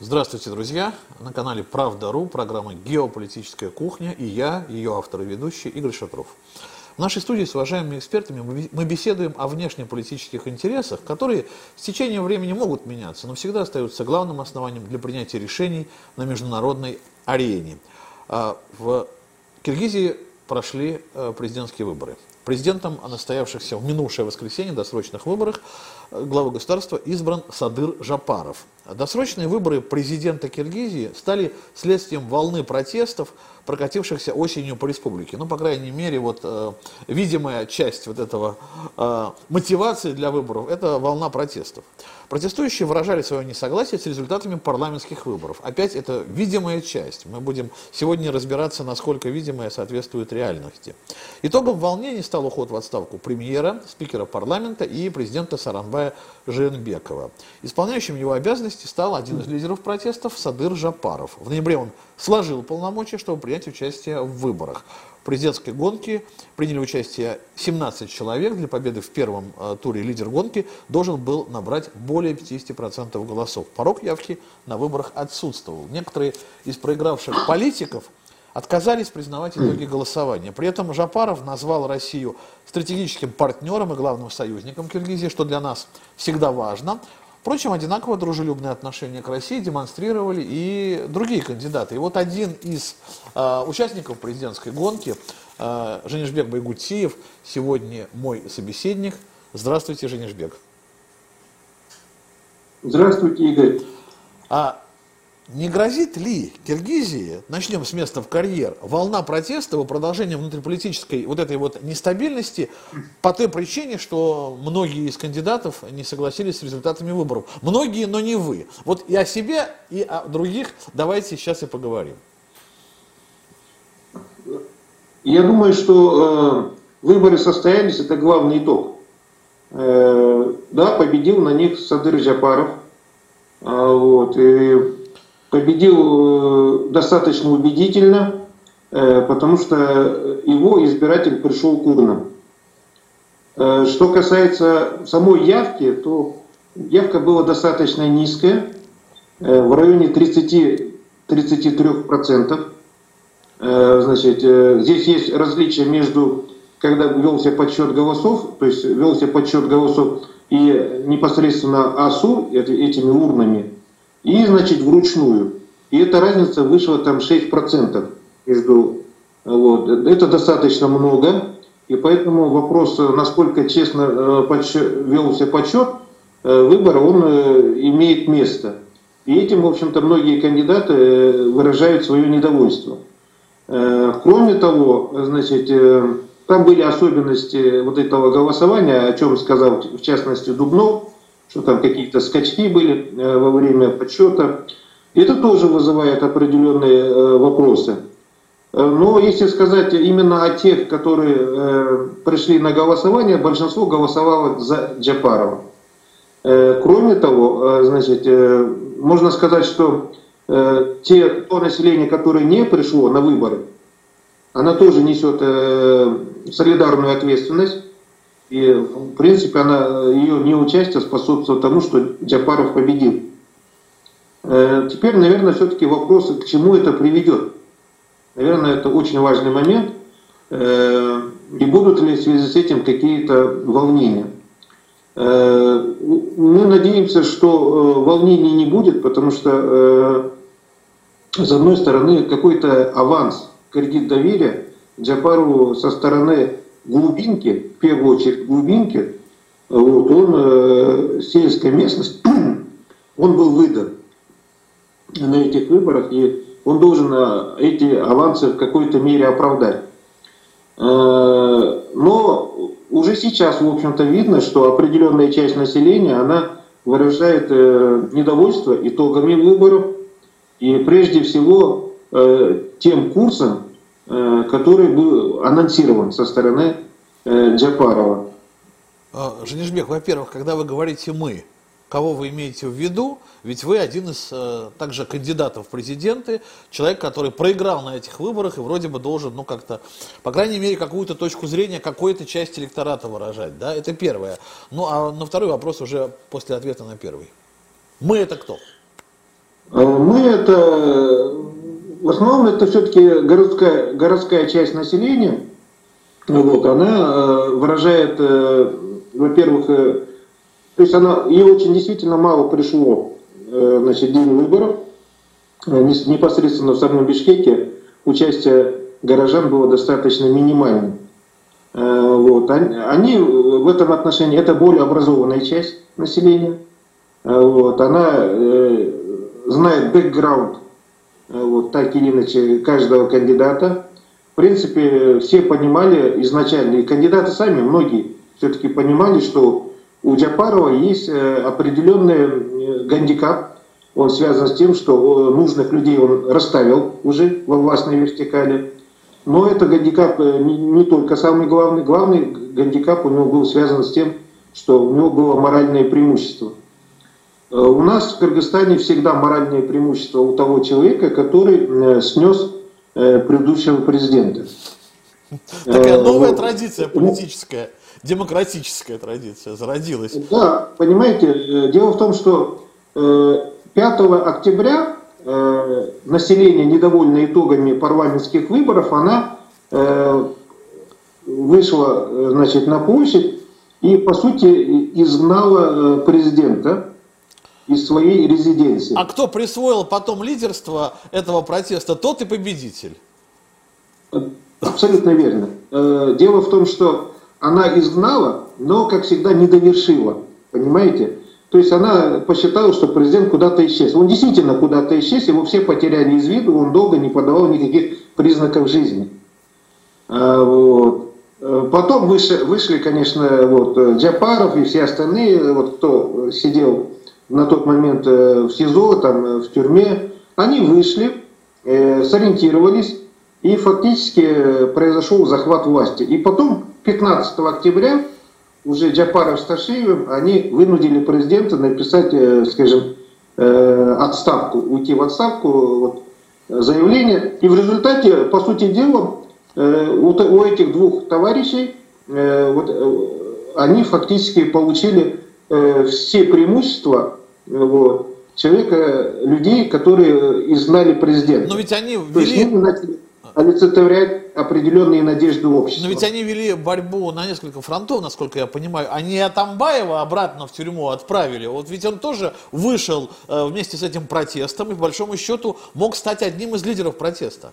Здравствуйте, друзья! На канале Правда.ру программа «Геополитическая кухня» и я, ее автор и ведущий Игорь Шатров. В нашей студии с уважаемыми экспертами мы беседуем о внешнеполитических интересах, которые с течением времени могут меняться, но всегда остаются главным основанием для принятия решений на международной арене. А, в Киргизии прошли э, президентские выборы. Президентом настоявшихся в минувшее воскресенье досрочных выборах э, главы государства избран Садыр Жапаров. Досрочные выборы президента Киргизии стали следствием волны протестов, прокатившихся осенью по республике. Ну, по крайней мере, вот э, видимая часть вот этого э, мотивации для выборов – это волна протестов. Протестующие выражали свое несогласие с результатами парламентских выборов. Опять это видимая часть. Мы будем сегодня разбираться, насколько видимая соответствует реальности. Итогом волнений стал уход в отставку премьера, спикера парламента и президента Саранбая Жиенбекова. Исполняющим его обязанности стал один из лидеров протестов Садыр Жапаров. В ноябре он сложил полномочия, чтобы принять участие в выборах президентской гонки приняли участие 17 человек. Для победы в первом э, туре лидер гонки должен был набрать более 50% голосов. Порог явки на выборах отсутствовал. Некоторые из проигравших политиков отказались признавать итоги голосования. При этом Жапаров назвал Россию стратегическим партнером и главным союзником Киргизии, что для нас всегда важно. Впрочем, одинаково дружелюбное отношение к России демонстрировали и другие кандидаты. И вот один из э, участников президентской гонки, э, Женишбек Байгутиев, сегодня мой собеседник. Здравствуйте, Женишбек. Здравствуйте, Игорь. А не грозит ли Киргизии, начнем с места в карьер, волна протеста во продолжение внутриполитической вот этой вот нестабильности по той причине, что многие из кандидатов не согласились с результатами выборов. Многие, но не вы. Вот и о себе, и о других давайте сейчас и поговорим. Я думаю, что э, выборы состоялись, это главный итог. Э, да, победил на них Садыр Джапаров. Э, вот, и победил э, достаточно убедительно, э, потому что его избиратель пришел к урнам. Э, что касается самой явки, то явка была достаточно низкая, в районе 30-33%. Значит, здесь есть различие между, когда велся подсчет голосов, то есть велся подсчет голосов и непосредственно АСУ, этими урнами, и, значит, вручную. И эта разница вышла там 6% между... Вот. Это достаточно много, и поэтому вопрос, насколько честно э, велся подсчет э, выбора, он э, имеет место. И этим, в общем-то, многие кандидаты выражают свое недовольство. Кроме того, значит, там были особенности вот этого голосования, о чем сказал, в частности, Дубнов, что там какие-то скачки были э, во время подсчета. Это тоже вызывает определенные э, вопросы. Э, но если сказать именно о тех, которые пришли на голосование, большинство голосовало за Джапарова. Кроме того, значит, можно сказать, что те, то население, которое не пришло на выборы, оно тоже несет солидарную ответственность и, в принципе, она, ее неучастие способствует тому, что Джапаров победил. Э, теперь, наверное, все-таки вопрос, к чему это приведет. Наверное, это очень важный момент. Э, и будут ли в связи с этим какие-то волнения? Э, мы надеемся, что волнений не будет, потому что, с одной стороны, какой-то аванс, кредит доверия Джапару со стороны глубинки, в первую очередь глубинки, вот, он, э, сельская местность, он был выдан на этих выборах, и он должен э, эти авансы в какой-то мере оправдать. Э, но уже сейчас, в общем-то, видно, что определенная часть населения, она выражает э, недовольство итогами выборов, и прежде всего тем курсом, который был анонсирован со стороны э, Джапарова. А, Женишбек, во-первых, когда вы говорите «мы», кого вы имеете в виду? Ведь вы один из э, также кандидатов в президенты, человек, который проиграл на этих выборах и вроде бы должен, ну как-то, по крайней мере, какую-то точку зрения, какой-то часть электората выражать, да? Это первое. Ну а на второй вопрос уже после ответа на первый. Мы это кто? Э, Мы это, в основном это все-таки городская, городская часть населения, вот, она выражает, во-первых, то есть она, ей очень действительно мало пришло, значит, день выборов, непосредственно в самом Бишкеке участие горожан было достаточно минимальным. Э, вот. Они в этом отношении, это более образованная часть населения. Э, вот. Она э, знает бэкграунд, вот, так или иначе, каждого кандидата. Принципе, все понимали изначально, и кандидаты сами, многие все-таки понимали, что у Джапарова есть определенный гандикап, он связан с тем, что нужных людей он расставил уже во властной вертикали. Но это гандикап э, не, только самый главный. Главный гандикап у него был связан с тем, что у него было моральное преимущество. Э, у нас в Кыргызстане всегда моральное преимущество у того человека, который э, снес предыдущего президента. Такая новая традиция политическая, демократическая традиция зародилась. Да, понимаете, дело в том, что 5 октября э, население, недовольное итогами парламентских выборов, она э, вышла э, значит, на площадь и, по сути, изгнала э, президента из своей резиденции. А кто присвоил потом лидерство этого протеста, тот и победитель. Абсолютно верно. Э, дело в том, что она изгнала, но, как всегда, не довершила. Понимаете? То есть она посчитала, что президент куда-то исчез. Он действительно куда-то исчез, его все потеряли из виду, он долго не подавал никаких признаков жизни. А, вот. Потом вышли, вышли, конечно, вот, Джапаров и все остальные, вот, кто сидел на тот момент э, в СИЗО, там, э, в тюрьме, они вышли, э, сориентировались, и фактически произошел захват власти. И потом, 15 октября, уже Джапаров с Ташиевым, они вынудили президента написать, скажем, отставку, уйти в отставку, вот, заявление. И в результате, по сути дела, у этих двух товарищей вот, они фактически получили все преимущества вот, человека, людей, которые изгнали президента. Но ведь они ввели... То есть, олицетворять определенные надежды общества. Но ведь они вели борьбу на несколько фронтов, насколько я понимаю. Они Атамбаева обратно в тюрьму отправили. Вот ведь он тоже вышел э, вместе с этим протестом и, по большому счету, мог стать одним из лидеров протеста.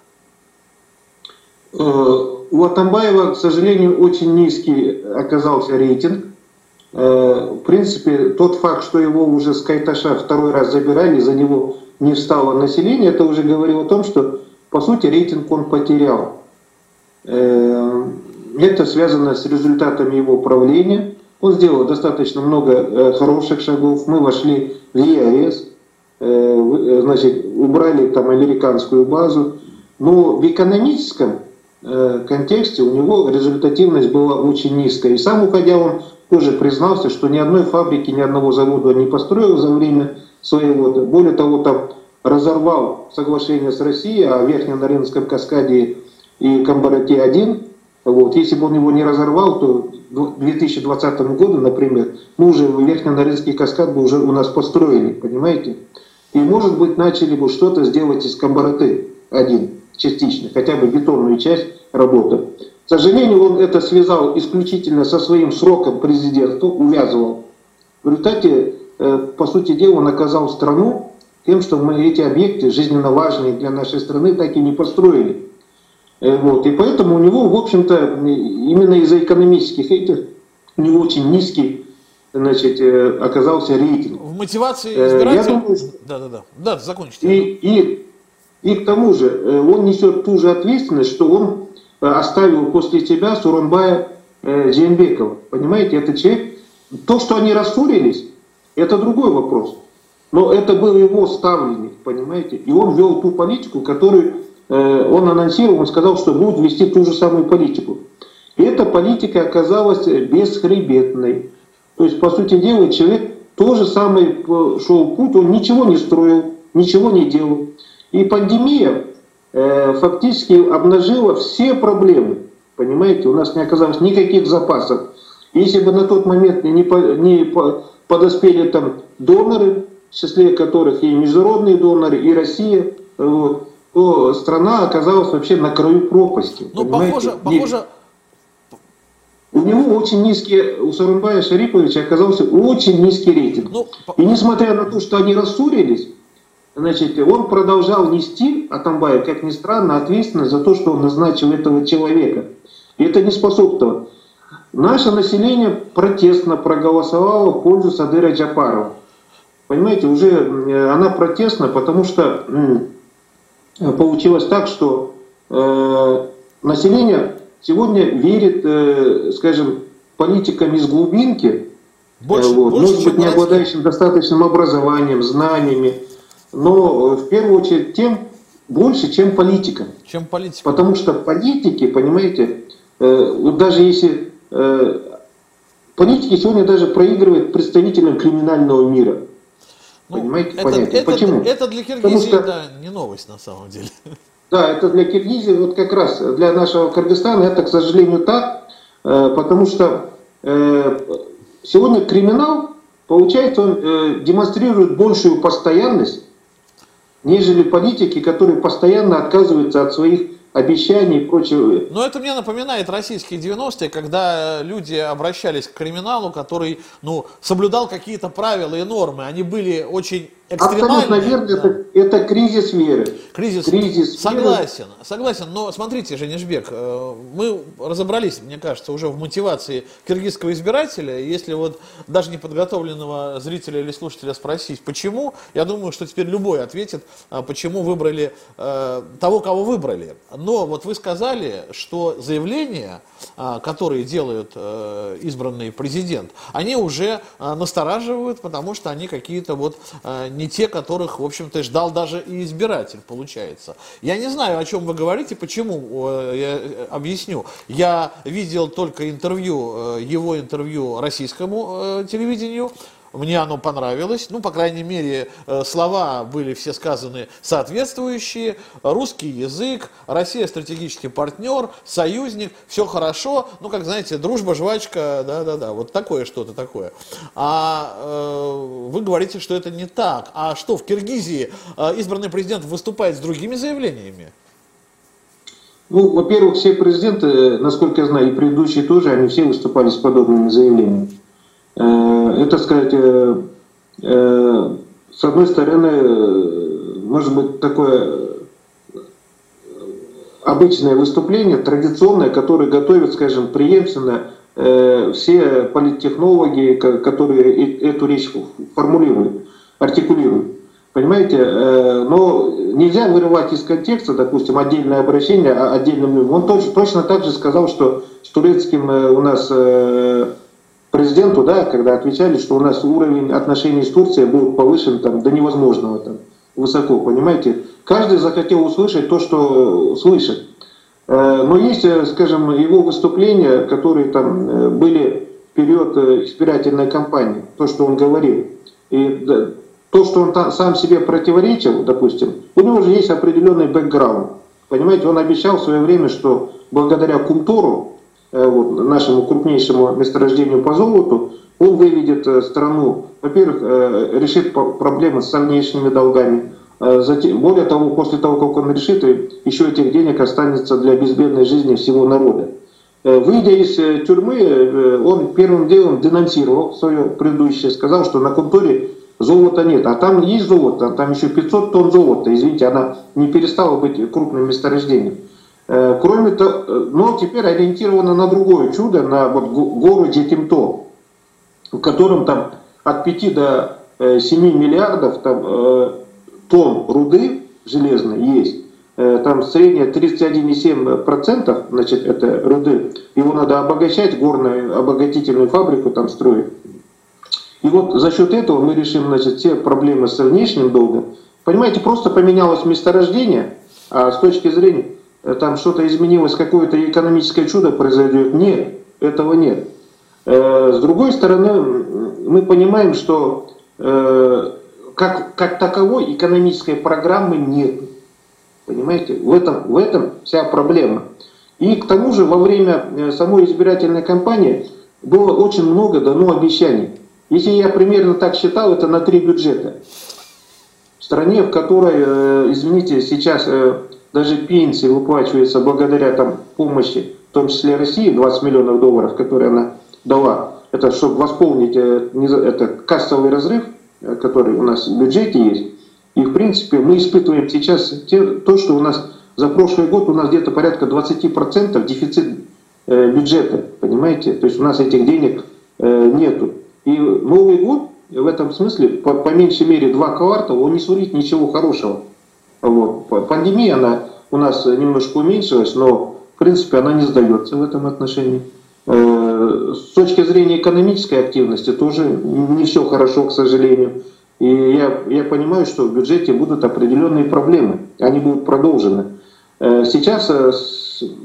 Э, у Атамбаева, к сожалению, очень низкий оказался рейтинг. Э, в принципе, тот факт, что его уже с Кайташа второй раз забирали, за него не встало население, это уже говорило о том, что по сути, рейтинг он потерял. Э, это связано с результатами его правления. Он сделал достаточно много э, хороших шагов. Мы вошли в ЕАЭС, значит, убрали там американскую базу. Но в экономическом контексте у него результативность была очень низкая. И сам уходя он тоже признался, что ни одной фабрики, ни одного завода не построил за время своего. Более того, там разорвал соглашение с Россией о Верхнем-Наринском каскаде и Камбарате-1, вот, если бы он его не разорвал, то к 2020 году, например, мы уже Верхненаринский каскад бы уже у нас построили, понимаете? И, может быть, начали бы что-то сделать из Камбараты один, частично, хотя бы бетонную часть работы. К сожалению, он это связал исключительно со своим сроком президентства, увязывал. В результате, э, по сути дела, он оказал страну тем, что мы эти объекты, жизненно важные для нашей страны, так и не построили. Э, вот. И поэтому у него, в общем-то, именно из-за экономических этих, у него очень низкий значит, э, оказался рейтинг. В мотивации избирателей... Я думаю, что... Да, да, да. Да, закончите. И, и, и к тому же э, он несет ту же ответственность, что он оставил после себя Суронбая Джейнбекова. Понимаете, это человек... То, что они рассорились, это другой вопрос. Но это был его ставленник, понимаете? И он вел ту политику, которую э, он анонсировал, он сказал, что будет вести ту же самую политику. И эта политика оказалась бесхребетной. То есть, по сути дела, человек тоже самый шел путь, он ничего не строил, ничего не делал. И пандемия э, фактически обнажила все проблемы. Понимаете, у нас не оказалось никаких запасов. Если бы на тот момент не, не подоспели там доноры, в числе которых и международные доноры, и Россия, вот, то страна оказалась вообще на краю пропасти. Ну, похоже, похоже, у него очень низкий, у Сарумбая Шариповича оказался очень низкий рейтинг. Ну, и несмотря на то, что они рассорились, значит, он продолжал нести, Атамбаев, как ни странно, ответственность за то, что он назначил этого человека. И это не способствовало. Наше население протестно проголосовало в пользу Садыра Джапарова. Понимаете, уже э, она протестна, потому что получилось так, что э, население сегодня верит, э, скажем, политикам из глубинки, больше, вот, больше, может быть, не обладающим достаточным образованием, знаниями, но в первую очередь тем больше, чем политикам. Чем политикам. Потому что политики, понимаете, вот даже если политики сегодня даже проигрывают представителям криминального мира. Ну, Понимаете, это, понятие. Это, Почему? Это для Киргизии, что, да, не новость на самом деле. Да, это для Киргизии, вот как раз для нашего Кыргызстана это, к сожалению, так, э, потому что э, сегодня криминал, получается, он э, демонстрирует большую постоянность, нежели политики, которые постоянно отказываются от своих обещаний и прочего. Но это мне напоминает российские 90-е, когда люди обращались к криминалу, который ну, соблюдал какие-то правила и нормы. Они были очень Абсолютно верно, да. это, это кризис веры. Кризис, кризис согласен, веры. согласен, но смотрите, Женишбек, э, мы разобрались, мне кажется, уже в мотивации киргизского избирателя. Если вот даже неподготовленного зрителя или слушателя спросить, почему, я думаю, что теперь любой ответит, а почему выбрали э, того, кого выбрали. Но вот вы сказали, что заявления, а, которые делает э, избранный президент, они уже настораживают, потому что они какие-то вот не те, которых, в общем-то, ждал даже и избиратель, получается. Я не знаю, о чем вы говорите, почему, я э, объясню. Я видел только интервью, э, его интервью российскому э, телевидению, мне оно понравилось. Ну, по крайней мере, э, слова были все сказаны соответствующие. Русский язык, Россия стратегический партнер, союзник, все хорошо. Ну, как знаете, дружба, жвачка, да-да-да, вот такое что-то такое. А э, вы говорите, что это не так. А что, в Киргизии э, избранный президент выступает с другими заявлениями? Ну, во-первых, все президенты, насколько я знаю, и предыдущие тоже, они все выступали с подобными заявлениями. Э, это сказать, э, э, с одной стороны, может быть такое обычное выступление, традиционное, которое готовят, скажем, преемственно все политтехнологи, которые эту речь формулируют, артикулируют. Понимаете? Но нельзя вырывать из контекста, допустим, отдельное обращение отдельным людям. Он точно, точно так же сказал, что с турецким у нас президенту, да, когда отвечали, что у нас уровень отношений с Турцией будет повышен там, до невозможного там, высоко, понимаете? Каждый захотел услышать то, что слышит. Э, но есть, э, скажем, его выступления, которые там э, были в период избирательной кампании, то, что он говорил. И то, что он там, сам себе противоречил, допустим, у него же есть определенный бэкграунд. Понимаете, он обещал в свое время, что благодаря Кумтору, Э, нашему крупнейшему месторождению по золоту, он выведет э, страну, во-первых, э, решит проблемы с внешними долгами, Затем, более того, после того, как он решит, еще этих денег останется для безбедной жизни всего народа. Выйдя из тюрьмы, он первым делом денонсировал свое предыдущее, сказал, что на конторе золота нет. А там есть золото, там еще 500 тонн золота. Извините, она не перестала быть крупным месторождением. Э, кроме того, э, но теперь ориентировано на другое чудо, на вот гору Детимто, в котором там от 5 до 7 э, миллиардов там, тонн руды железной есть. Там средняя 31,7% значит, это руды. Его надо обогащать, горную обогатительную фабрику там строить. И вот за счет этого мы решим значит, все проблемы с внешним долгом. Понимаете, просто поменялось месторождение, а с точки зрения там что-то изменилось, какое-то экономическое чудо произойдет. Нет, этого нет. Э, с другой стороны, мы понимаем, что э, как, как таковой экономической программы нет. Понимаете? В этом, в этом вся проблема. И к тому же во время самой избирательной кампании было очень много дано обещаний. Если я примерно так считал, это на три бюджета. В стране, в которой, э, извините, сейчас э, даже пенсии выплачиваются благодаря там, помощи, в том числе России, 20 миллионов долларов, которые она дала, это чтобы восполнить э, это кассовый разрыв, который у нас в бюджете есть. И в принципе мы испытываем сейчас то, что у нас за прошлый год у нас где-то порядка 20% дефицит бюджета, понимаете? То есть у нас этих денег нету. И Новый год в этом смысле, по, по меньшей мере два квартала, он не сулит ничего хорошего. Вот. Пандемия, она у нас немножко уменьшилась, но в принципе она не сдается в этом отношении. Э, с точки зрения экономической активности тоже не все хорошо, к сожалению. И я, я понимаю, что в бюджете будут определенные проблемы, они будут продолжены. Э, сейчас э,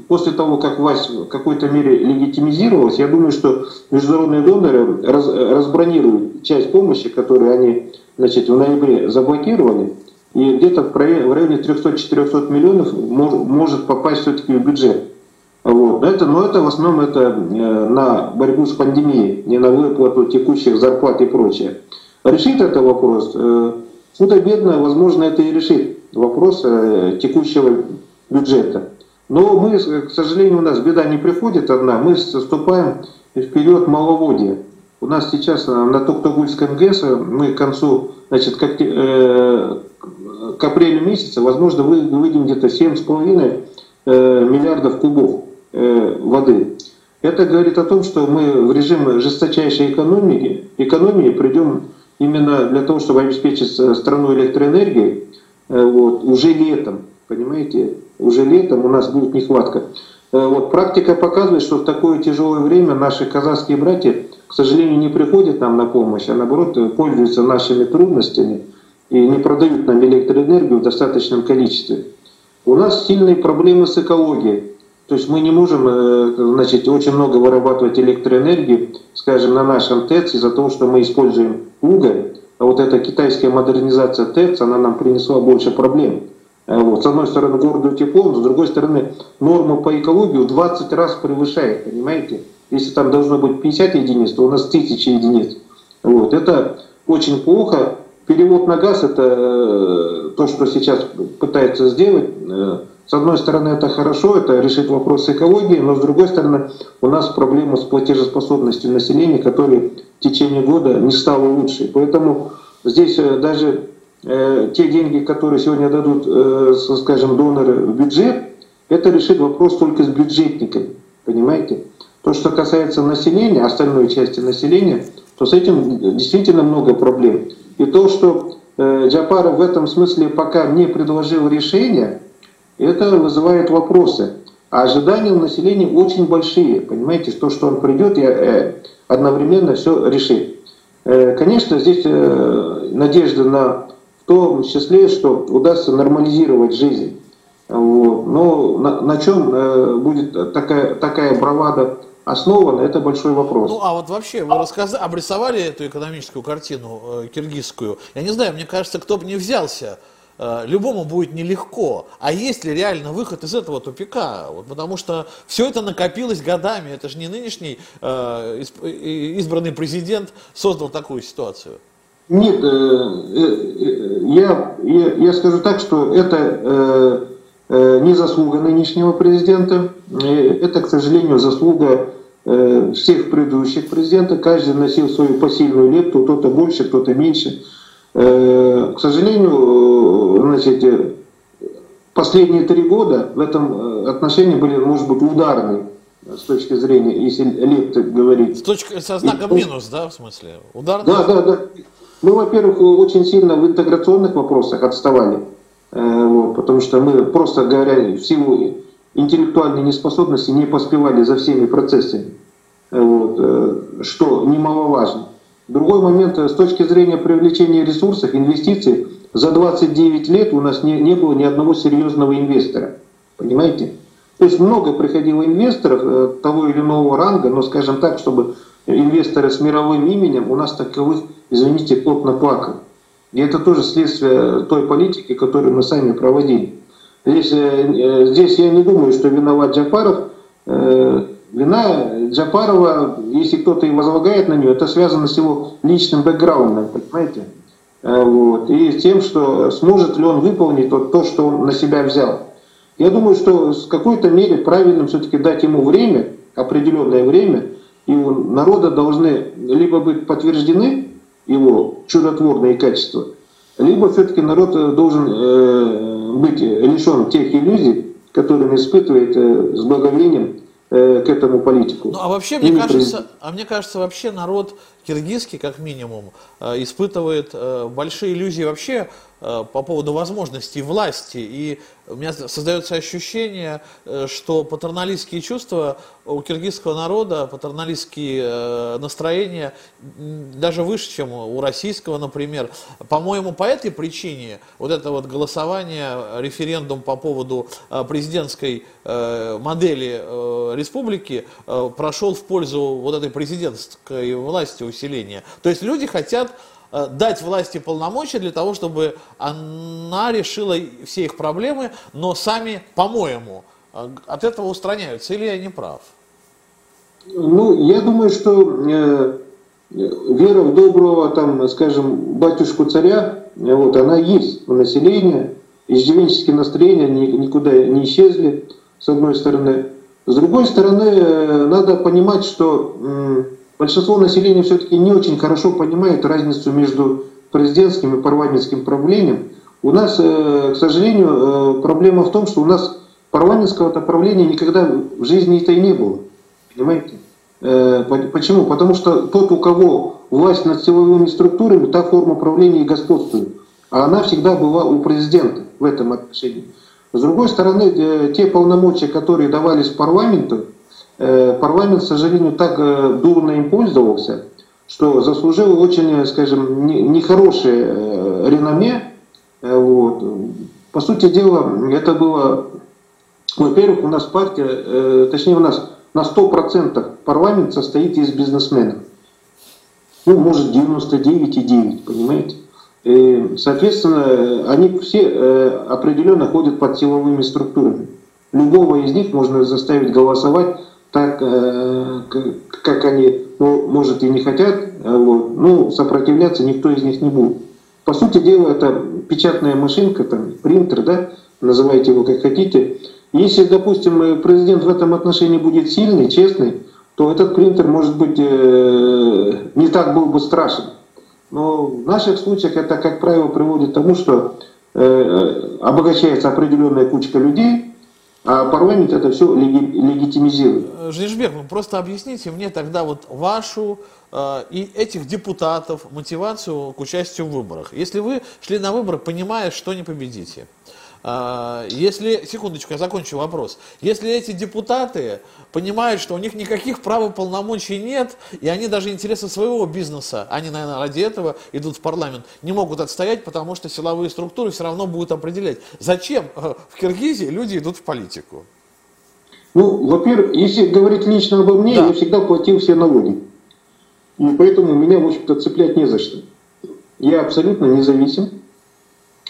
после того, как власть в какой-то мере легитимизировалась, я думаю, что международные доноры раз, разбронируют часть помощи, которую они значит, в ноябре заблокировали, и где-то в районе 300-400 миллионов может попасть все-таки в бюджет. Вот. Это, но это в основном это э, на борьбу с пандемией, не на выплату текущих зарплат и прочее. Решит это вопрос? Э, худо-бедно, возможно, это и решит вопрос э, текущего бюджета. Но мы, к сожалению, у нас беда не приходит одна, мы ступаем вперед маловодье. У нас сейчас на Токтогульском ГЭС мы к концу, значит, как, э, к апрелю месяца, возможно, вы выйдем где-то 7,5 э, миллиардов кубов э, воды. Это говорит о том, что мы в режим жесточайшей экономики, экономии придем именно для того, чтобы обеспечить страну электроэнергией э, вот, уже летом, понимаете? уже летом у нас будет нехватка. Вот, практика показывает, что в такое тяжелое время наши казахские братья, к сожалению, не приходят нам на помощь, а наоборот пользуются нашими трудностями и не продают нам электроэнергию в достаточном количестве. У нас сильные проблемы с экологией. То есть мы не можем э, значит, очень много вырабатывать электроэнергии, скажем, на нашем ТЭЦ из-за того, что мы используем уголь. А вот эта китайская модернизация ТЭЦ, она нам принесла больше проблем. Э, вот. С одной стороны, городу тепло, но с другой стороны, норма по экологии в 20 раз превышает, понимаете? Если там должно быть 50 единиц, то у нас 1000 единиц. Вот. Это очень плохо. Перевод на газ – это э, то, что сейчас пытается сделать. Э, с одной стороны, это хорошо, это решит вопрос экологии, но с другой стороны, у нас проблема с платежеспособностью населения, которая в течение года не стала лучше. Поэтому здесь даже Э, те деньги, которые сегодня дадут, скажем, доноры в бюджет, это решит вопрос только с бюджетниками, понимаете? То, что касается населения, остальной части населения, то с этим действительно много проблем. И то, что э, Джапаров в этом смысле пока не предложил решения, это вызывает вопросы. А ожидания у населения очень большие, понимаете, то, что он придет и одновременно все решит. Конечно, здесь надежда на том числе, что удастся нормализировать жизнь. Но на, на чем э, будет такая, такая бравада основана, это большой вопрос. Ну, а вот вообще, вы рассказали, обрисовали эту экономическую картину э, киргизскую. Я не знаю, мне кажется, кто бы не взялся, э, любому будет нелегко. А есть ли реально выход из этого тупика? Вот, потому что все это накопилось годами. Это же не нынешний э, избранный президент создал такую ситуацию. Нет, э, э, я, я, я скажу так, что это э, не заслуга нынешнего президента, это, к сожалению, заслуга всех предыдущих президентов. Каждый носил свою посильную лепту, кто-то больше, кто-то меньше. К сожалению, значит, последние три года в этом отношении были, может быть, ударные с точки зрения, если лепты говорить. С точки, со знаком минус, да, в смысле? Ударные? Да, да, да. Мы, во-первых, очень сильно в интеграционных вопросах отставали, э, вот, потому что мы, просто говоря, в силу интеллектуальной неспособности не поспевали за всеми процессами, э, вот, э, что немаловажно. Другой момент, с точки зрения привлечения ресурсов, инвестиций, за 29 лет у нас не, не было ни одного серьезного инвестора. Понимаете? То есть много приходило инвесторов того или иного ранга, но, скажем так, чтобы инвесторы с мировым именем у нас таковых извините, плотно плакал. И это тоже следствие той политики, которую мы сами проводили. Здесь, э, здесь я не думаю, что виноват Джапаров. Э, Вина Джапарова, если кто-то и возлагает на нее, это связано с его личным бэкграундом, понимаете? Э, вот. И с тем, что сможет ли он выполнить то, то, что он на себя взял. Я думаю, что с какой-то мере правильным все-таки дать ему время, определенное время, и у народа должны либо быть подтверждены его чудотворные качества, либо все-таки народ э, должен э, быть лишен тех иллюзий, которые он испытывает э, с благовением к этому политику. Ну а вообще, мне кажется, а мне кажется, вообще народ киргизский, как минимум, э, испытывает э, большие иллюзии вообще Э, по поводу возможностей власти. И у меня создается ощущение, что патерналистские чувства у киргизского народа, патерналистские настроения даже выше, чем у российского, например. По-моему, по этой причине вот это вот голосование, референдум по поводу президентской модели республики прошел в пользу вот этой президентской власти усиления. То есть люди хотят Э, дать власти полномочия для того, чтобы она решила все их проблемы, но сами, по-моему, э, от этого устраняются. Или я не прав? Ну, я думаю, что э, вера в доброго, там, скажем, батюшку царя, вот, она есть у населения. Иждивенческие настроения никуда не исчезли, с одной стороны. С другой стороны, надо понимать, что большинство населения все-таки не очень хорошо понимает разницу между президентским и парламентским правлением. У нас, э, к сожалению, э, проблема в том, что у нас парламентского правления никогда в жизни-то и не было. Понимаете? Э, почему? Потому что тот, у кого власть над силовыми структурами, та форма правления и господствует. А она всегда была у президента в этом отношении. С другой стороны, те полномочия, которые давались парламенту, парламент, к сожалению, так э, дурно им пользовался, что заслужил очень, скажем, нехорошее э, реноме. Вот. По сути дела, это было, во-первых, у нас партия, точнее у нас на 100% парламент состоит из бизнесменов. Ну, может, 99,9, понимаете? И, соответственно, они все определенно ходят под силовыми структурами. Любого из них можно заставить голосовать так, э, как они, ну, может, и не хотят, э, вот, ну, сопротивляться никто из них не будет. По сути дела, это печатная машинка, там, принтер, да, называйте его как хотите. Если, допустим, э, президент в этом отношении будет сильный, честный, то этот принтер, может быть, не так был бы страшен. Но в наших случаях это, как правило, приводит к тому, что обогащается определенная кучка людей, а парламент это все леги, легитимизирует. Э, Жнежбек, ну просто объясните мне тогда вот вашу э, и этих депутатов мотивацию к участию в выборах. Если вы шли на выборы, понимая, что не победите, если, секундочку, я закончу вопрос. Если эти депутаты понимают, что у них никаких прав и полномочий нет, и они даже интересы своего бизнеса, они, наверное, ради этого идут в парламент, не могут отстоять, потому что силовые структуры все равно будут определять. Зачем э, в Киргизии люди идут в политику? Ну, во-первых, если говорить лично обо мне, да. я всегда платил все налоги. И поэтому меня, в общем-то, цеплять не за что. Я абсолютно независим.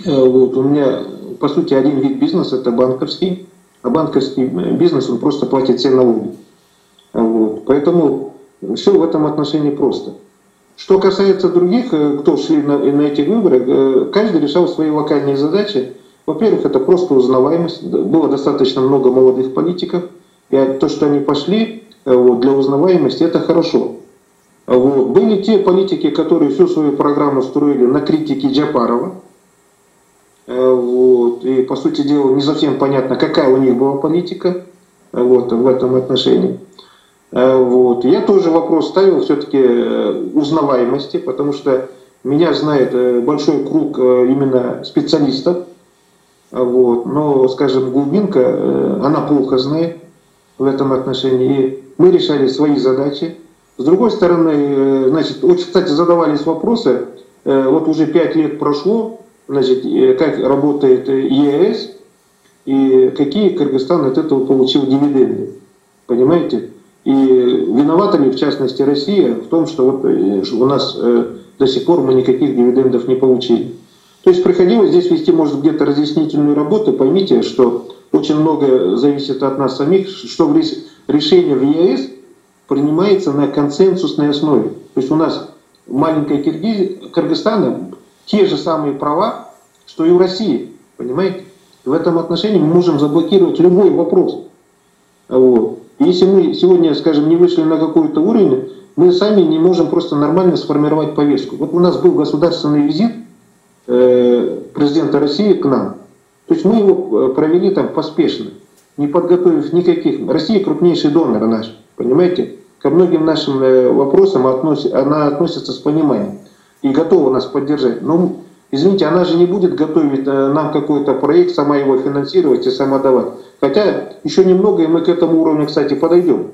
Э, вот, у меня по сути, один вид бизнеса – это банковский, а банковский бизнес, он просто платит все налоги. Вот. Поэтому все в этом отношении просто. Что касается других, э, кто шли на, на эти выборы, э, каждый решал свои локальные задачи. Во-первых, это просто узнаваемость. Было достаточно много молодых политиков. И то, что они пошли э, вот, для узнаваемости, это хорошо. Вот. Были те политики, которые всю свою программу строили на критике Джапарова. Э, вот. И, по сути дела, не совсем понятно, какая у них была политика э, вот, в этом отношении. Э, вот. Я тоже вопрос ставил все-таки узнаваемости, потому что меня знает большой круг именно специалистов. Вот. Но, скажем, глубинка, она плохо знает в этом отношении. И мы решали свои задачи. С другой стороны, значит, очень, кстати, задавались вопросы. Вот уже пять лет прошло, значит, как работает ЕС и какие Кыргызстан от этого получил дивиденды. Понимаете? И виновата ли, в частности, Россия в том, что вот э, у нас э, до сих пор мы никаких дивидендов не получили. То есть приходилось здесь вести, может, где-то разъяснительную работу. Поймите, что очень многое зависит от нас самих, что решение в ЕС принимается на консенсусной основе. То есть у нас маленькая Киргизия, Кыргызстана те же самые права, что и в России. Понимаете? В этом отношении мы можем заблокировать любой вопрос. Вот. Если мы сегодня, скажем, не вышли на какой-то уровень, мы сами не можем просто нормально сформировать повестку. Вот у нас был государственный визит э, президента России к нам. То есть мы его э, провели там поспешно, не подготовив никаких. Россия крупнейший донор наш, понимаете? Ко многим нашим э, вопросам она относится с пониманием и готова нас поддержать. Но, извините, она же не будет готовить э, нам какой-то проект, сама его финансировать и сама давать. Хотя еще немного, и мы к этому уровню, кстати, подойдем.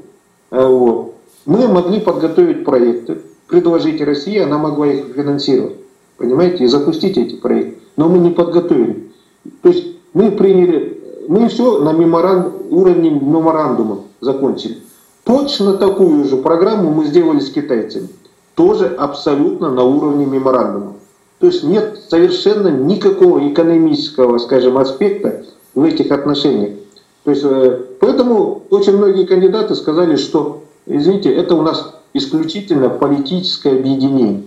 Вот. Мы могли подготовить проекты, предложить России, она могла их финансировать, понимаете, и запустить эти проекты. Но мы не подготовили. То есть мы приняли, мы все на меморанд, уровне меморандума закончили. Точно такую же программу мы сделали с китайцами. Тоже абсолютно на уровне меморандума. То есть нет совершенно никакого экономического, скажем, аспекта в этих отношениях. То есть, э, поэтому очень многие кандидаты сказали, что извините, это у нас исключительно политическое объединение.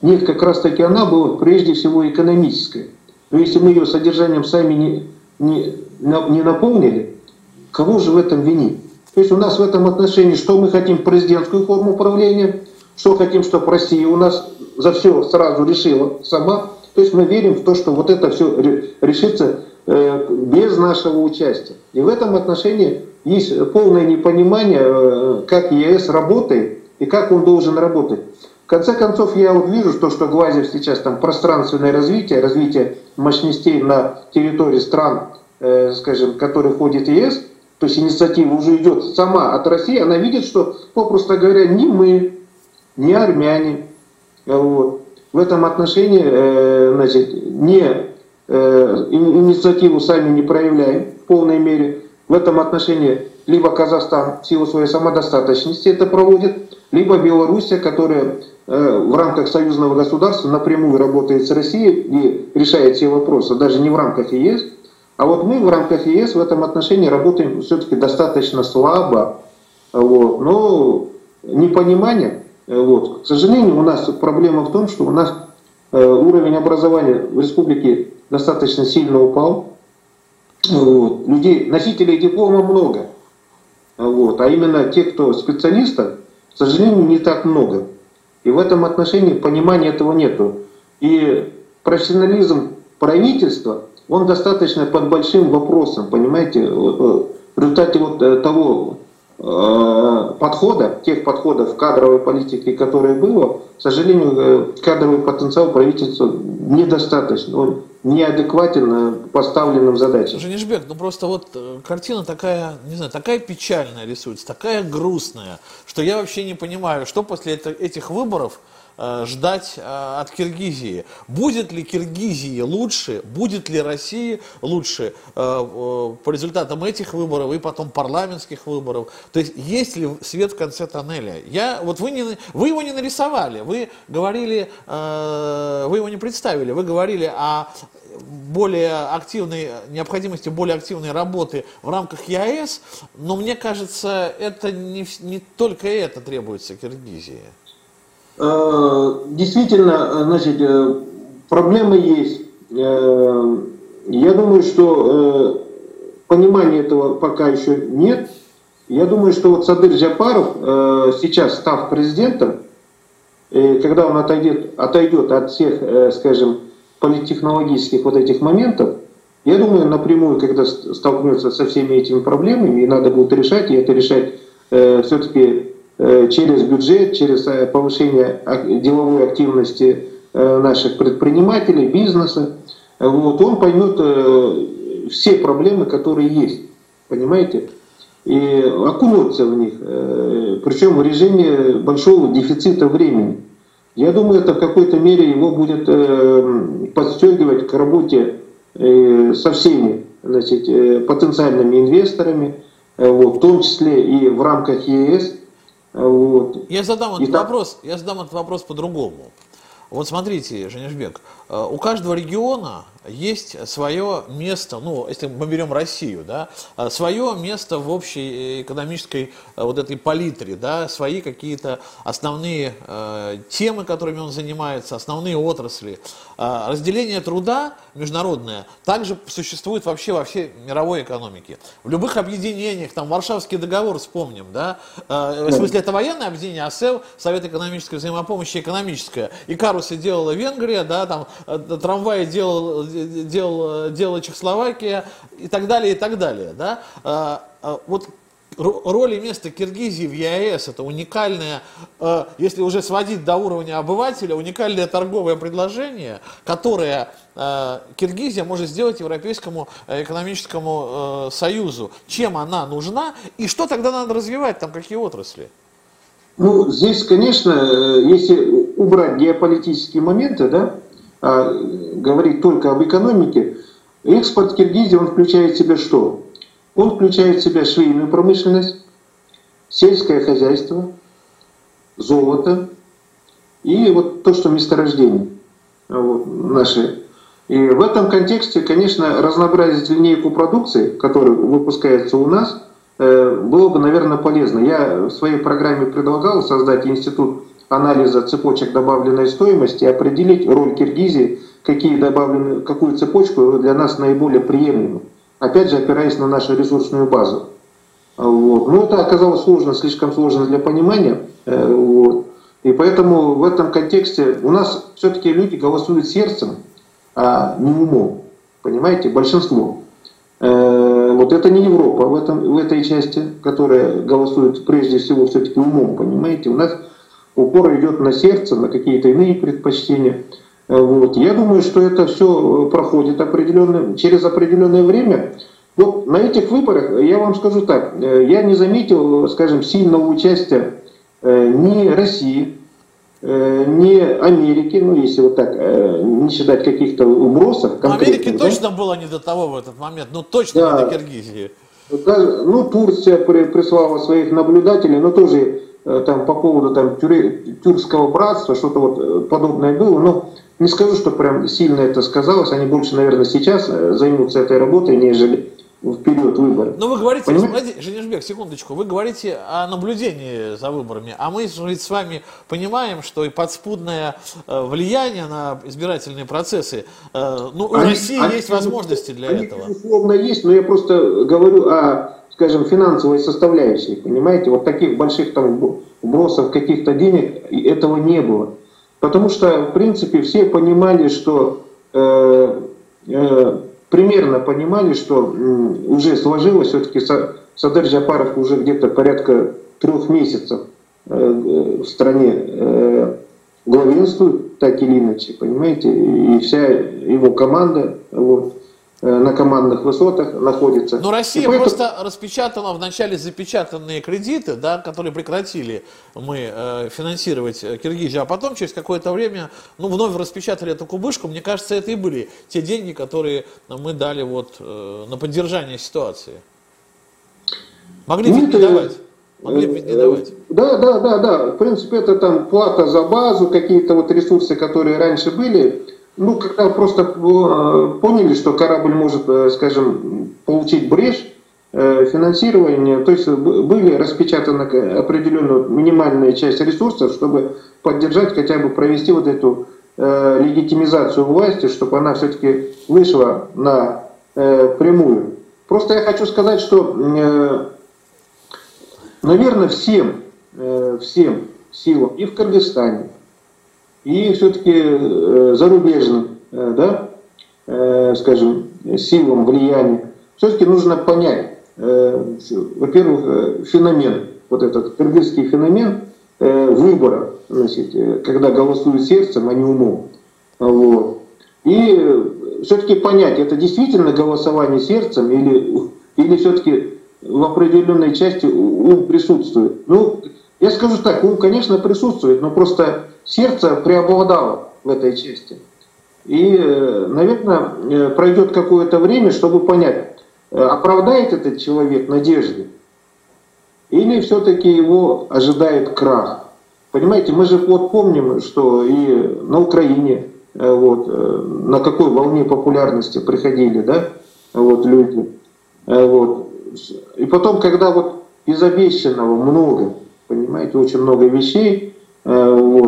Нет, как раз таки она была прежде всего экономическая. Но если мы ее содержанием сами не, не, не наполнили, кого же в этом винить? То есть у нас в этом отношении, что мы хотим президентскую форму управления, что хотим, чтобы Россия у нас за все сразу решила сама. То есть мы верим в то, что вот это все решится э, без нашего участия. И в этом отношении есть полное непонимание, э, как ЕС работает и как он должен работать. В конце концов, я вот вижу, что, что Глазев сейчас там пространственное развитие, развитие мощностей на территории стран, э, скажем, которые входит в ЕС, то есть инициатива уже идет сама от России, она видит, что, попросту говоря, ни мы, ни армяне э, вот, в этом отношении э, значит, не, э, инициативу сами не проявляем в полной мере, в этом отношении либо Казахстан в силу своей самодостаточности это проводит, либо Белоруссия, которая в рамках союзного государства напрямую работает с Россией и решает все вопросы, даже не в рамках ЕС. А вот мы в рамках ЕС в этом отношении работаем все-таки достаточно слабо. Вот. Но непонимание, э, вот. к сожалению, у нас проблема в том, что у нас э, уровень образования в республике достаточно сильно упал. Вот. Людей, носителей диплома много. Вот. А именно тех, кто специалистов, к сожалению, не так много. И в этом отношении понимания этого нету. И профессионализм правительства, он достаточно под большим вопросом, понимаете, в результате вот э, того э, подхода, тех подходов кадровой политики, которые было, к сожалению, э, кадровый потенциал правительства недостаточно. Он неадекватен поставленным задачам. Женишбек, ну просто вот э, картина такая, не знаю, такая печальная рисуется, такая грустная, что я вообще не понимаю, что после этих выборов Э, ждать э, от Киргизии. Будет ли Киргизии лучше, будет ли России лучше э, по результатам этих выборов и потом парламентских выборов? То есть есть ли свет в конце тоннеля? Я, вот вы, не, вы его не нарисовали, вы говорили, вы его не представили, вы говорили о более активной, необходимости более активной работы в рамках ЕАЭС, но мне кажется, это не, не только это требуется Киргизии. Э, действительно, э, значит, э, проблемы есть. Я думаю, что понимания этого пока еще нет. Я думаю, что вот Садыр Джапаров, сейчас став президентом, когда он отойдет, отойдет от всех, скажем, политтехнологических вот этих моментов, я думаю, напрямую, когда столкнется со всеми этими проблемами, и надо будет решать, и это решать все-таки через бюджет, через э, повышение деловой активности э, наших предпринимателей, бизнеса, вот, он поймет все проблемы, которые есть, понимаете, и окунется в них, причем в режиме большого дефицита времени. Я думаю, это в какой-то мере его будет подстегивать к работе со всеми значит, потенциальными инвесторами, вот, в том числе и в рамках ЕС, вот. Я задам этот так... вопрос, я задам этот вопрос по-другому. Вот смотрите, Женишбек, э, у каждого региона есть свое место, ну, если мы берем Россию, да, а, свое место в общей экономической а, вот этой палитре, да, свои какие-то основные э, темы, которыми он занимается, основные отрасли. Э, разделение труда международное также существует вообще во всей мировой экономике. В любых объединениях, там, Варшавский договор вспомним, да, э, в смысле это военное объединение, АСЭВ, Совет экономической взаимопомощи экономическая. И карусы делала Венгрия, да, там, трамваи делал делал, делала Чехословакия и так далее, и так далее. Да? А, а, вот роль и место Киргизии в ЕАЭС это уникальное, а, если уже сводить до уровня обывателя, уникальное торговое предложение, которое Киргизия может сделать Европейскому экономическому союзу. Чем она нужна и что тогда надо развивать, там какие отрасли? Ну, здесь, конечно, э, если убрать геополитические моменты, да, говорить только об экономике, экспорт Киргизии, он включает в себя что? Он включает в себя швейную промышленность, сельское хозяйство, золото и вот то, что месторождение вот, наши. И в этом контексте, конечно, разнообразить линейку продукции, которая выпускается у нас, э, было бы, наверное, полезно. Я в своей программе предлагал создать институт анализа цепочек добавленной стоимости, определить роль Киргизии, какие добавлены, какую цепочку для нас наиболее приемлемы. Опять же, опираясь на нашу ресурсную базу. Вот. Но это оказалось сложно, слишком сложно для понимания. Э, вот. И поэтому в этом контексте у нас все-таки люди голосуют сердцем, а не умом. Понимаете, большинство. Э, вот это не Европа в, этом, в этой части, которая голосует прежде всего все-таки умом, понимаете. У нас упор идет на сердце, на какие-то иные предпочтения. Э, вот. Я думаю, что это все проходит определенное, через определенное время. Вот на этих выборах, я вам скажу так, э, я не заметил, скажем, сильного участия э, ни России, ни Америки, ну если вот так, не считать каких-то убросов. Америке да? точно было не до того в этот момент, ну точно да. не до Киргизии. Ну, Турция прислала своих наблюдателей, но тоже Э, там по поводу там тюркского братства, что-то вот э, подобное было, но не скажу, что прям сильно это сказалось, они больше, наверное, сейчас э, займутся этой работой, нежели в период выборов. Но вы говорите, Понимаете? Женежбек, секундочку, вы говорите о наблюдении за выборами, а мы ведь с вами понимаем, что и подспудное влияние на избирательные процессы, ну, у они, России они, есть возможности для они, этого. Безусловно, есть, но я просто говорю о скажем, финансовой составляющей, понимаете, вот таких больших там бросов каких-то денег этого не было. Потому что, в принципе, все понимали, что э, э, примерно понимали, что э, уже сложилось, все-таки Садыр Джапаров уже где-то порядка трех месяцев э, в стране э, главенствует, так или иначе, понимаете, и вся его команда, вот, Э, на командных высотах находится. Но Россия поэтому... просто распечатала вначале запечатанные кредиты, да, которые прекратили мы э, финансировать э, Киргизию, а потом через какое-то время ну, вновь распечатали эту кубышку. Мне кажется, это и были те деньги, которые мы дали вот, э, на поддержание ситуации. Могли ну, ведь не давать. Могли не давать. Да, да, да, да. В принципе, это там плата за базу, какие-то вот ресурсы, которые раньше были, ну, когда просто э, поняли, что корабль может, э, скажем, получить брешь, э, финансирование, то есть были распечатаны определенную минимальная часть ресурсов, чтобы поддержать, хотя бы провести вот эту легитимизацию власти, чтобы она все-таки вышла на прямую. Просто я хочу сказать, что, наверное, всем, всем силам и в Кыргызстане, и все-таки э, зарубежным, э, да, э, скажем, силам влияния, все-таки нужно понять, во-первых, феномен, вот этот кыргызский феномен выбора, значит, когда голосуют сердцем, а не умом. Вот. И все-таки понять, это действительно голосование сердцем или, или все-таки в определенной части ум присутствует. Ну, я скажу так, ум, конечно, присутствует, но просто сердце преобладало в этой части. И, э, наверное, э, пройдет какое-то время, чтобы понять, э, оправдает этот человек надежды или все-таки его ожидает крах. Понимаете, мы же вот помним, что и на Украине вот, на какой волне популярности приходили, да, вот, люди. Вот. И потом, когда вот из обещанного много, понимаете, очень много вещей,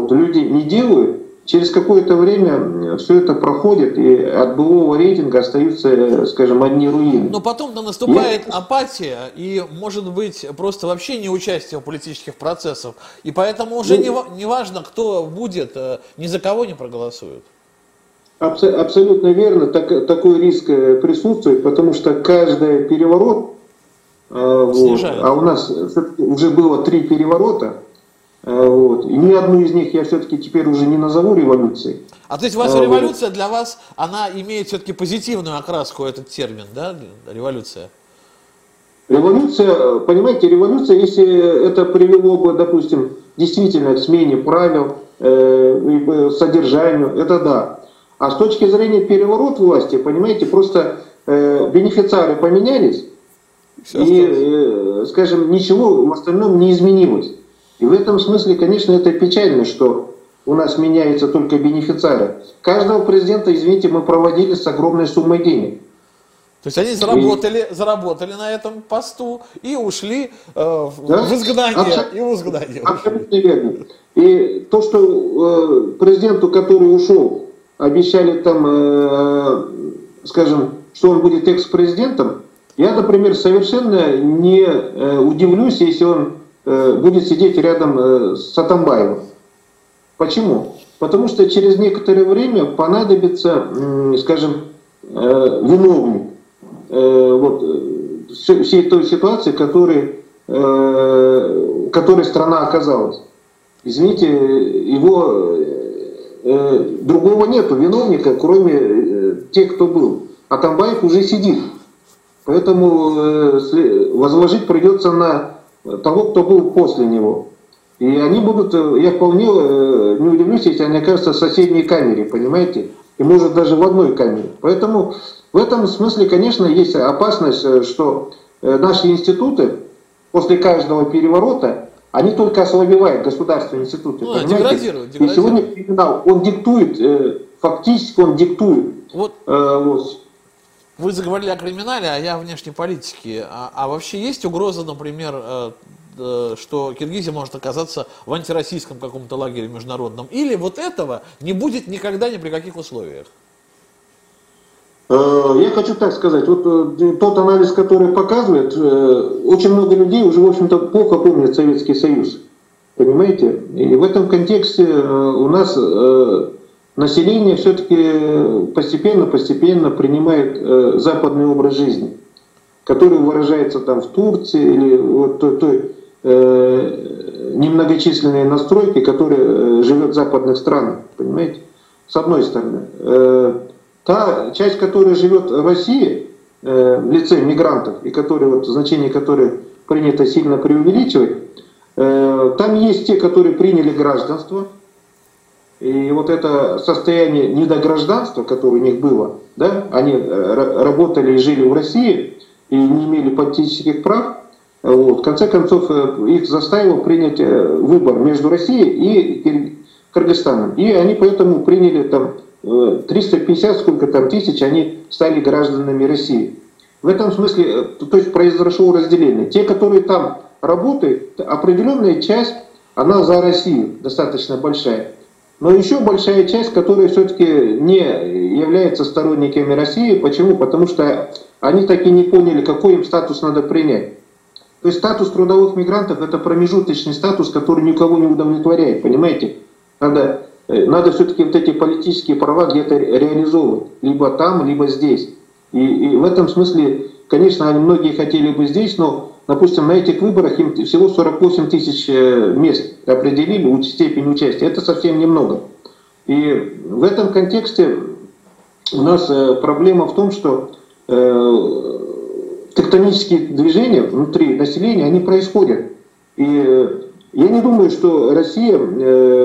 вот, люди не делают, Через какое-то время все это проходит, и от былого рейтинга остаются, скажем, одни руины. Но потом-то наступает Я... апатия, и, может быть, просто вообще не участие в политических процессах. И поэтому уже ну, не, не важно, кто будет, э, ни за кого не проголосуют. Абсолютно верно, так, такой риск э, присутствует, потому что каждый переворот, э, вот, а у нас уже было три переворота, Э, вот. И ни одну из них я все-таки теперь уже не назову революцией. А то есть вас а, революция для вас, она имеет все-таки позитивную окраску, этот термин, да, революция? Революция, понимаете, революция, если это привело бы, допустим, действительно к смене правил, э, содержанию, это да. А с точки зрения переворота власти, понимаете, просто э, бенефициары поменялись, Все и, э, скажем, ничего в остальном не изменилось. И в этом смысле, конечно, это печально, что у нас меняются только бенефициары. Каждого президента, извините, мы проводили с огромной суммой денег. То есть они заработали, и... заработали на этом посту и ушли э, да? в изгнание. Абсолютно, и в изгнание. Абсолютно верно. И то, что э, президенту, который ушел, обещали там, э, скажем, что он будет экс-президентом, я, например, совершенно не э, удивлюсь, если он будет сидеть рядом э, с Атамбаевым. Почему? Потому что через некоторое время понадобится, скажем, э, виновник вот, всей той ситуации, которой, которой страна оказалась. Извините, его другого нету виновника, кроме тех, кто был. Атамбаев уже сидит. Поэтому возложить придется на того, кто был после него. И они будут, э, я вполне э, не удивлюсь, если они окажутся в соседней камере, понимаете? И может даже в одной камере. Поэтому в этом смысле, конечно, есть опасность, э, что наши институты после каждого переворота, они только ослабевают государственные институты. Ну, понимаете? Деградируют, деградируют. И сегодня криминал, он диктует, фактически он диктует. Вот. Э, вот. Вы заговорили о криминале, а я о внешней политике. А, а вообще есть угроза, например, э, э, что Киргизия может оказаться в антироссийском каком-то лагере международном? Или вот этого не будет никогда ни при каких условиях? Э, я хочу так сказать, вот тот анализ, который показывает, очень много людей уже, в общем-то, плохо помнят Советский Союз. Понимаете? И в этом контексте у нас население все-таки постепенно-постепенно принимает э, западный образ жизни, который выражается там в Турции или вот той, той э, немногочисленной настройки, которая э, живет в западных странах, понимаете? С одной стороны. Э, та часть, которая живет в России, э, в лице мигрантов, и которые, вот, значение которой принято сильно преувеличивать, э, там есть те, которые приняли гражданство, и вот это состояние недогражданства, которое у них было, да, они э, работали и жили в России и не имели политических прав, вот, в конце концов э, их заставило принять э, выбор между Россией и Кыргызстаном. И они поэтому приняли там 350 сколько там тысяч, они стали гражданами России. В этом смысле, то есть произошло разделение. Те, которые там работают, определенная часть, она за Россию, достаточно большая. Но еще большая часть, которая все-таки не является сторонниками России. Почему? Потому что они так и не поняли, какой им статус надо принять. То есть статус трудовых мигрантов это промежуточный статус, который никого не удовлетворяет, понимаете? Надо, э, надо все-таки вот эти политические права где-то реализовывать, либо там, либо здесь. И, и в этом смысле, конечно, они многие хотели бы здесь, но допустим, на этих выборах им всего 48 тысяч э, мест определили степень участия. Это совсем немного. И в этом контексте у нас э, проблема в том, что э, тектонические движения внутри населения, они происходят. И я не думаю, что Россия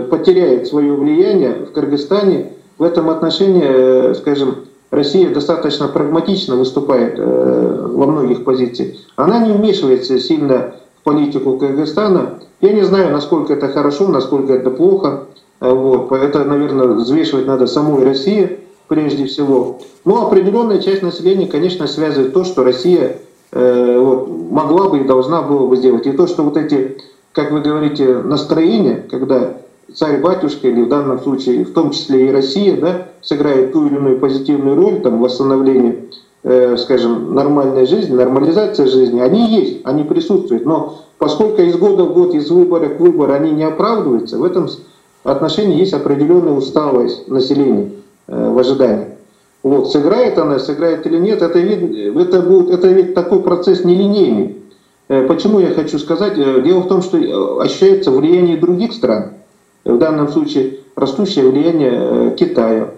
потеряет свое влияние в Кыргызстане. В этом отношении, скажем, Россия достаточно прагматично выступает э, во многих позициях. Она не вмешивается сильно в политику Кыргызстана. Я не знаю, насколько это хорошо, насколько это плохо. Вот, это, наверное, взвешивать надо самой России прежде всего. Но определенная часть населения, конечно, связывает то, что Россия э, вот, могла бы и должна была бы сделать. И то, что вот эти, как вы говорите, настроения, когда царь-батюшка, или в данном случае в том числе и Россия, да, сыграет ту или иную позитивную роль там, в восстановлении, э, скажем, нормальной жизни, нормализация жизни, они есть, они присутствуют. Но поскольку из года в год, из выбора к выбору они не оправдываются, в этом отношении есть определенная усталость населения э, в ожидании. Вот, сыграет она, сыграет или нет, это, вид, это, будет, это ведь такой процесс нелинейный. Э, почему я хочу сказать? Э, дело в том, что э, ощущается влияние других стран. В данном случае растущее влияние Китая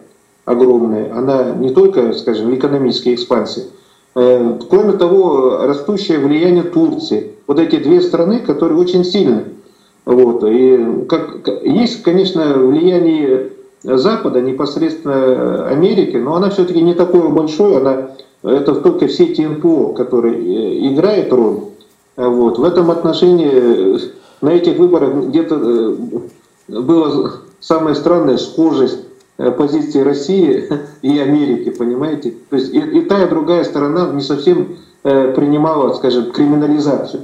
огромное. Она не только, скажем, в экономической экспансии. Кроме того, растущее влияние Турции. Вот эти две страны, которые очень сильны. Вот. И как, есть, конечно, влияние Запада, непосредственно Америки, но она все-таки не такое большое, она, это только все эти НПО, которые играют роль. Вот. В этом отношении на этих выборах где-то была самая странная схожесть э, позиции России и Америки, понимаете? То есть и, и та, и другая сторона не совсем э, принимала, скажем, криминализацию.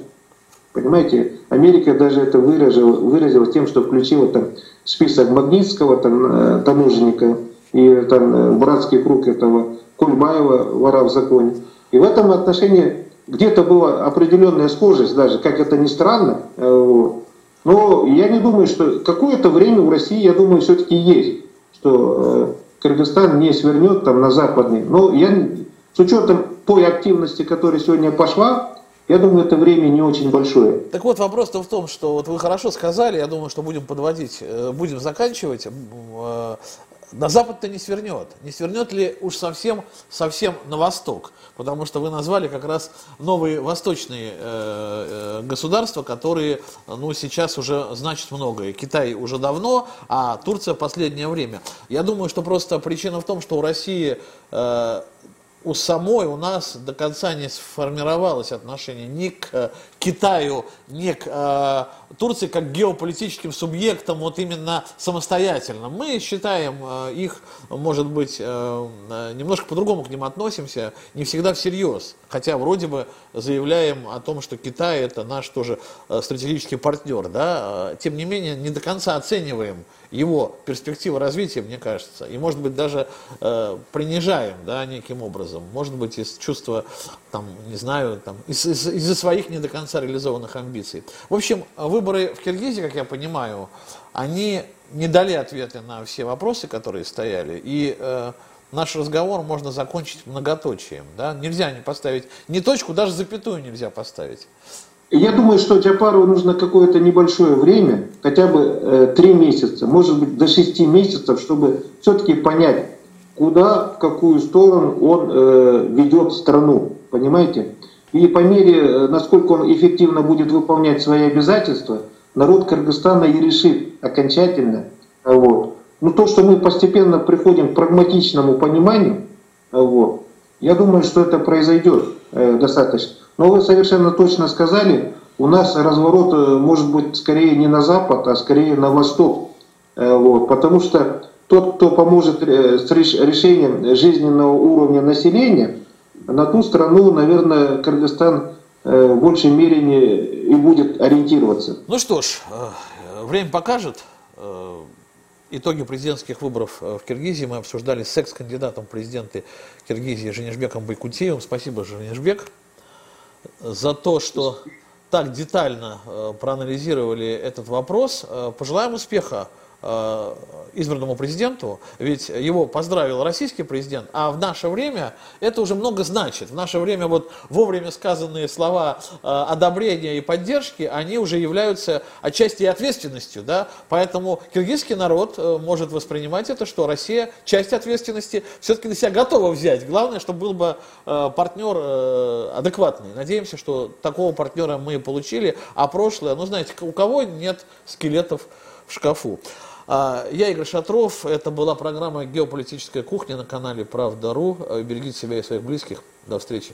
Понимаете, Америка даже это выразила, выразила тем, что включила там список Магнитского, там, э, таможенника, и там братский круг этого Кульбаева, вора в законе. И в этом отношении где-то была определенная схожесть даже, как это ни странно. Вот. Но я не думаю, что какое-то время в России, я думаю, все-таки есть, что э, Кыргызстан не свернет там на западный. Но я с учетом той активности, которая сегодня пошла, я думаю, это время не очень большое. Так вот, вопрос-то в том, что вот вы хорошо сказали, я думаю, что будем подводить, э, будем заканчивать. На запад-то не свернет. Не свернет ли уж совсем, совсем на восток? Потому что вы назвали как раз новые восточные э, э, государства, которые ну, сейчас уже значат многое. Китай уже давно, а Турция последнее время. Я думаю, что просто причина в том, что у России э, у самой у нас до конца не сформировалось отношение ни к Китаю, ни к э, Турции как геополитическим субъектам вот именно самостоятельно. Мы считаем э, их, может быть, э, э, немножко по-другому к ним относимся, не всегда всерьез. Хотя вроде бы заявляем о том, что Китай это наш тоже э, стратегический партнер. Да? Э, тем не менее, не до конца оцениваем его перспективы развития, мне кажется, и, может быть, даже э, принижаем да, неким образом. Может быть, из чувства, там, не знаю, там, из- из- из-за своих не до конца реализованных амбиций. В общем, выборы в Киргизии, как я понимаю, они не дали ответы на все вопросы, которые стояли, и э, наш разговор можно закончить многоточием. Да? Нельзя не поставить ни точку, даже запятую нельзя поставить. Я думаю, что Джапарову нужно какое-то небольшое время, хотя бы э, три месяца, может быть до шести месяцев, чтобы все-таки понять, куда, в какую сторону он э, ведет страну, понимаете? И по мере, э, насколько он эффективно будет выполнять свои обязательства, народ Кыргызстана и решит окончательно. Вот. Но то, что мы постепенно приходим к прагматичному пониманию, вот, я думаю, что это произойдет э, достаточно. Но вы совершенно точно сказали, у нас разворот э, может быть скорее не на запад, а скорее на восток. Вот, потому что тот, кто поможет с решением жизненного уровня населения, на ту страну, наверное, Кыргызстан в большей мере и будет ориентироваться. Ну что ж, время покажет. Итоги президентских выборов в Киргизии мы обсуждали с экс-кандидатом президенты Киргизии Женишбеком Байкутиевым. Спасибо, Женишбек за то, что так детально э, проанализировали этот вопрос. Э, пожелаем успеха Э, избранному президенту, ведь его поздравил российский президент, а в наше время это уже много значит. В наше время вот вовремя сказанные слова э, одобрения и поддержки, они уже являются отчасти и ответственностью, да, поэтому киргизский народ э, может воспринимать это, что Россия часть ответственности все-таки на себя готова взять. Главное, чтобы был бы партнер адекватный. Надеемся, что такого партнера мы получили, а прошлое, ну знаете, у кого нет скелетов в шкафу. А, я Игорь Шатров. Это была программа «Геополитическая кухня» на канале «Правда.ру». Берегите себя и своих близких. До встречи.